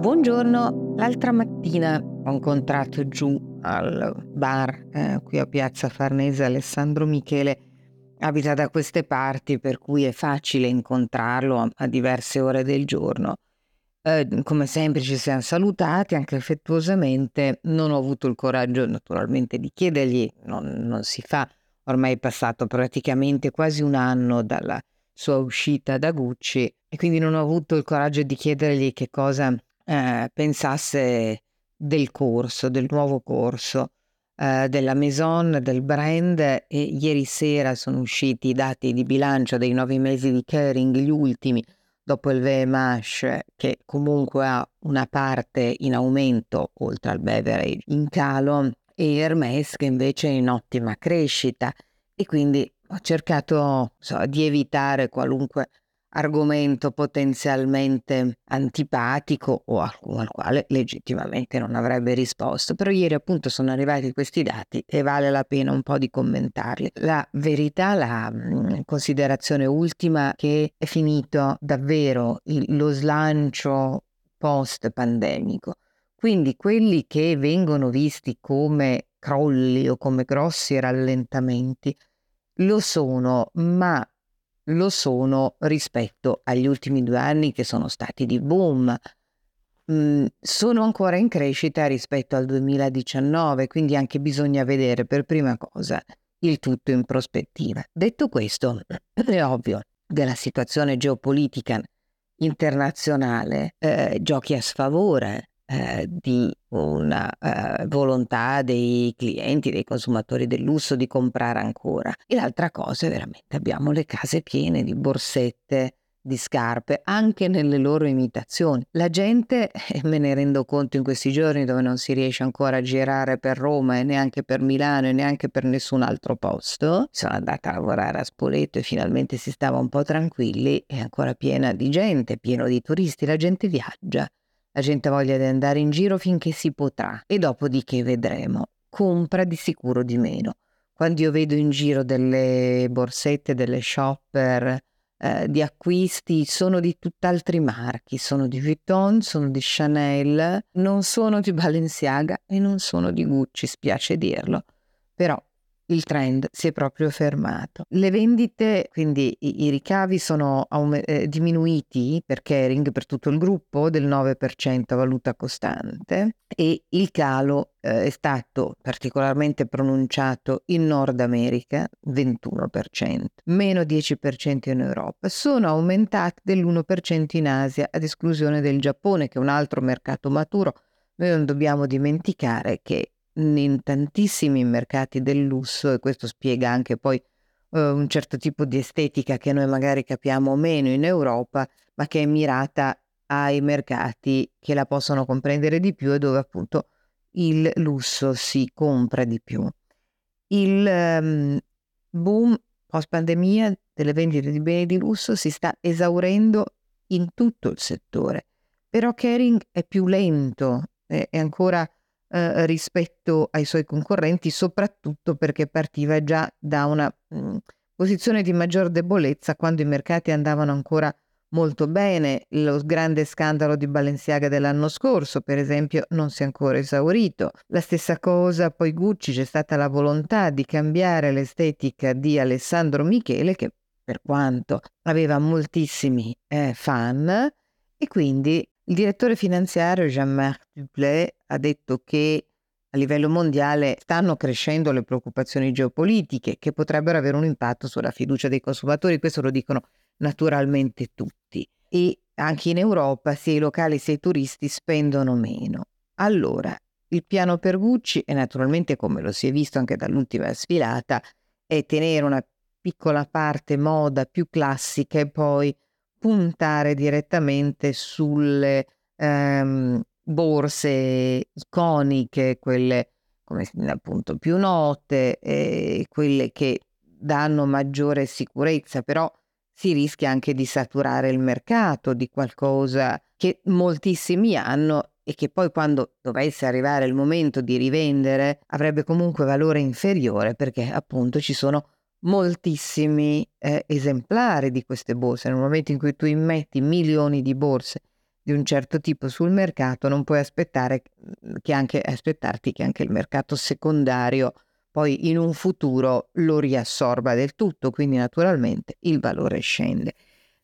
Buongiorno, l'altra mattina ho incontrato giù al bar eh, qui a Piazza Farnese Alessandro Michele, abita da queste parti per cui è facile incontrarlo a, a diverse ore del giorno. Eh, come sempre ci siamo salutati anche affettuosamente, non ho avuto il coraggio naturalmente di chiedergli, non, non si fa, ormai è passato praticamente quasi un anno dalla sua uscita da Gucci e quindi non ho avuto il coraggio di chiedergli che cosa eh, pensasse del corso, del nuovo corso eh, della Maison, del brand e ieri sera sono usciti i dati di bilancio dei nove mesi di Kering, gli ultimi dopo il VMH che comunque ha una parte in aumento oltre al beverage in calo e Hermes che invece è in ottima crescita. E quindi ho cercato so, di evitare qualunque argomento potenzialmente antipatico o al, al, quale legittimamente non avrebbe risposto. Però ieri appunto sono arrivati questi dati e vale la pena un po' di commentarli. La verità, la considerazione ultima che è finito davvero lo slancio post pandemico. Quindi quelli che vengono visti come crolli o come grossi rallentamenti lo sono, ma lo sono rispetto agli ultimi due anni che sono stati di boom. Mm, sono ancora in crescita rispetto al 2019, quindi anche bisogna vedere per prima cosa il tutto in prospettiva. Detto questo, è ovvio che la situazione geopolitica internazionale eh, giochi a sfavore eh, di una eh, volontà dei clienti, dei consumatori del lusso di comprare ancora. E l'altra cosa è veramente abbiamo le case piene di borsette, di scarpe, anche nelle loro imitazioni. La gente, e me ne rendo conto in questi giorni dove non si riesce ancora a girare per Roma e neanche per Milano e neanche per nessun altro posto, sono andata a lavorare a Spoleto e finalmente si stava un po' tranquilli, è ancora piena di gente, pieno di turisti, la gente viaggia. La gente ha voglia di andare in giro finché si potrà e dopodiché vedremo. Compra di sicuro di meno. Quando io vedo in giro delle borsette, delle shopper eh, di acquisti, sono di tutt'altri marchi, sono di Vuitton, sono di Chanel, non sono di Balenciaga e non sono di Gucci, spiace dirlo. Però il trend si è proprio fermato. Le vendite, quindi i, i ricavi sono aume- eh, diminuiti per Kering, per tutto il gruppo, del 9% a valuta costante e il calo eh, è stato particolarmente pronunciato in Nord America, 21%, meno 10% in Europa. Sono aumentati dell'1% in Asia, ad esclusione del Giappone, che è un altro mercato maturo. Noi non dobbiamo dimenticare che in tantissimi mercati del lusso e questo spiega anche poi uh, un certo tipo di estetica che noi magari capiamo meno in Europa, ma che è mirata ai mercati che la possono comprendere di più e dove appunto il lusso si compra di più. Il um, boom post pandemia delle vendite di beni di lusso si sta esaurendo in tutto il settore, però Kering è più lento, è, è ancora eh, rispetto ai suoi concorrenti, soprattutto perché partiva già da una mh, mm, posizione di maggior debolezza quando i mercati andavano ancora molto bene. Lo grande scandalo di Balenciaga dell'anno scorso, per esempio, non si è ancora esaurito. La stessa cosa poi Gucci, c'è stata la volontà di cambiare l'estetica di Alessandro Michele, che per quanto aveva moltissimi eh, fan, e quindi il direttore finanziario Jean-Marc Duplay ha detto che a livello mondiale stanno crescendo le preoccupazioni geopolitiche che potrebbero avere un impatto sulla fiducia dei consumatori, questo lo dicono naturalmente tutti. E anche in Europa sia i locali sia i turisti spendono meno. Allora, il piano per Gucci, e naturalmente come lo si è visto anche dall'ultima sfilata, è tenere una piccola parte moda più classica e poi puntare direttamente sulle ehm, borse iconiche, quelle come appunto più note, e quelle che danno maggiore sicurezza, però si rischia anche di saturare il mercato di qualcosa che moltissimi hanno e che poi quando dovesse arrivare il momento di rivendere avrebbe comunque valore inferiore perché appunto ci sono moltissimi eh, esemplari di queste borse. Nel momento in cui tu immetti milioni di borse di un certo tipo sul mercato, non puoi aspettare che anche, aspettarti che anche il mercato secondario poi in un futuro lo riassorba del tutto, quindi naturalmente il valore scende.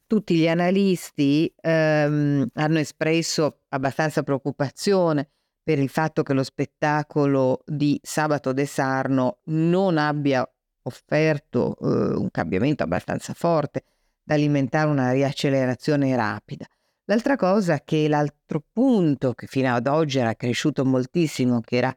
Tutti gli analisti ehm, hanno espresso abbastanza preoccupazione per il fatto che lo spettacolo di Sabato De Sarno non abbia offerto eh, un cambiamento abbastanza forte da alimentare una riaccelerazione rapida. L'altra cosa è che l'altro punto che fino ad oggi era cresciuto moltissimo, che era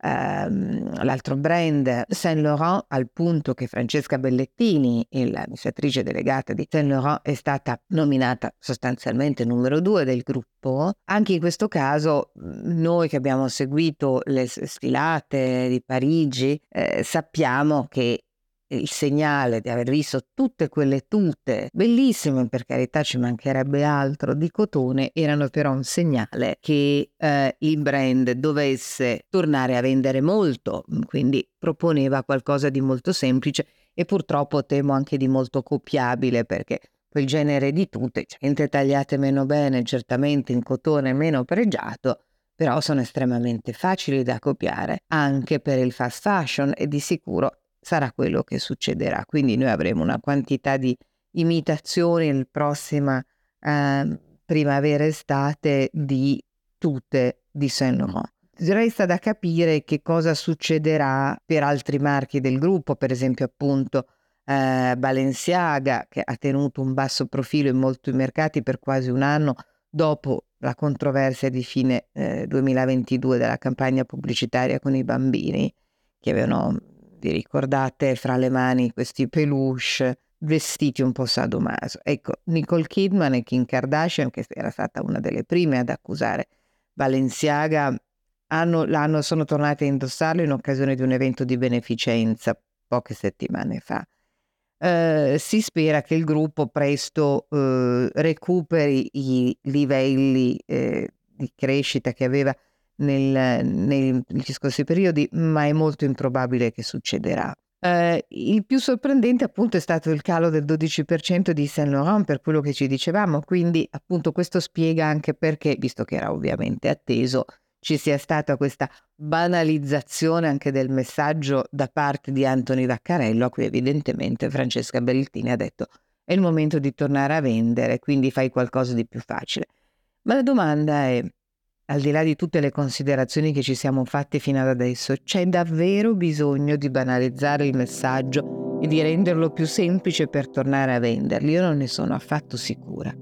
ehm, l'altro brand Saint Laurent, al punto che Francesca Bellettini, l'amministratrice delegata di Saint Laurent, è stata nominata sostanzialmente numero due del gruppo. Anche in questo caso, noi che abbiamo seguito le sfilate di Parigi, eh, sappiamo che il segnale di aver visto tutte quelle tute bellissime, per carità ci mancherebbe altro, di cotone, erano però un segnale che eh, il brand dovesse tornare a vendere molto, quindi proponeva qualcosa di molto semplice e purtroppo temo anche di molto copiabile perché quel genere di tute, gente tagliate meno bene, certamente in cotone meno pregiato, però sono estremamente facili da copiare anche per il fast fashion e di sicuro sarà quello che succederà. Quindi noi avremo una quantità di imitazioni nel prossima eh, primavera-estate di tutte di Saint Laurent. Resta da capire che cosa succederà per altri marchi del gruppo, per esempio appunto eh, Balenciaga che ha tenuto un basso profilo in molti mercati per quasi un anno dopo la controversia di fine eh, 2022 della campagna pubblicitaria con i bambini che avevano vi ricordate fra le mani questi peluche vestiti un po' sadomaso. Ecco, Nicole Kidman e Kim Kardashian, che era stata una delle prime ad accusare Balenciaga, hanno, l'hanno, sono tornate a indossarlo in occasione di un evento di beneficenza poche settimane fa. Eh, si spera che il gruppo presto eh, recuperi i livelli eh, di crescita che aveva nel, nei, negli scorsi periodi, ma è molto improbabile che succederà. Eh, il più sorprendente appunto è stato il calo del 12% di Saint Laurent per quello che ci dicevamo, quindi appunto questo spiega anche perché, visto che era ovviamente atteso, ci sia stata questa banalizzazione anche del messaggio da parte di Anthony Vaccarello, a cui evidentemente Francesca Bellettini ha detto è il momento di tornare a vendere, quindi fai qualcosa di più facile. Ma la domanda è, al di là di tutte le considerazioni che ci siamo fatti fino ad adesso, c'è davvero bisogno di banalizzare il messaggio e di renderlo più semplice per tornare a venderli? Io non ne sono affatto sicura.